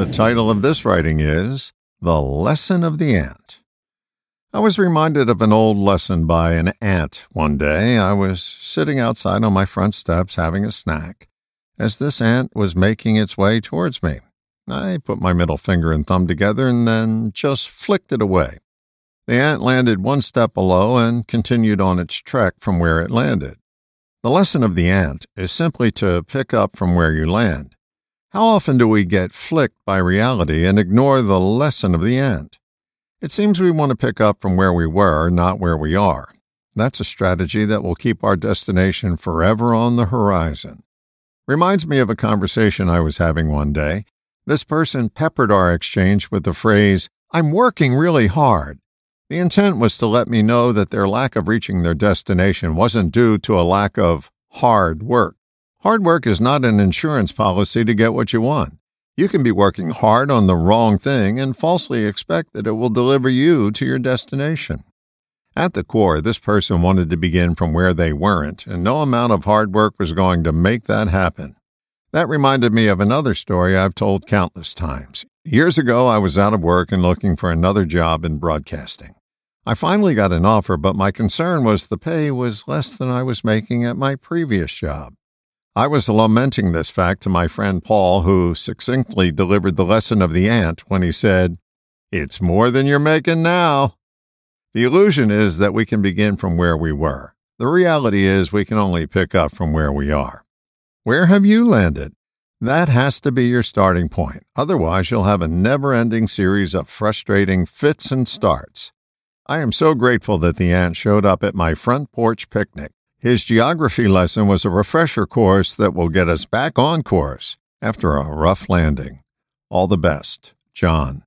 The title of this writing is The Lesson of the Ant. I was reminded of an old lesson by an ant one day. I was sitting outside on my front steps having a snack as this ant was making its way towards me. I put my middle finger and thumb together and then just flicked it away. The ant landed one step below and continued on its trek from where it landed. The lesson of the ant is simply to pick up from where you land. How often do we get flicked by reality and ignore the lesson of the ant? It seems we want to pick up from where we were, not where we are. That's a strategy that will keep our destination forever on the horizon. Reminds me of a conversation I was having one day. This person peppered our exchange with the phrase, I'm working really hard. The intent was to let me know that their lack of reaching their destination wasn't due to a lack of hard work. Hard work is not an insurance policy to get what you want. You can be working hard on the wrong thing and falsely expect that it will deliver you to your destination. At the core, this person wanted to begin from where they weren't, and no amount of hard work was going to make that happen. That reminded me of another story I've told countless times. Years ago, I was out of work and looking for another job in broadcasting. I finally got an offer, but my concern was the pay was less than I was making at my previous job. I was lamenting this fact to my friend Paul, who succinctly delivered the lesson of the ant when he said, It's more than you're making now. The illusion is that we can begin from where we were. The reality is we can only pick up from where we are. Where have you landed? That has to be your starting point. Otherwise, you'll have a never ending series of frustrating fits and starts. I am so grateful that the ant showed up at my front porch picnic. His geography lesson was a refresher course that will get us back on course after a rough landing. All the best, John.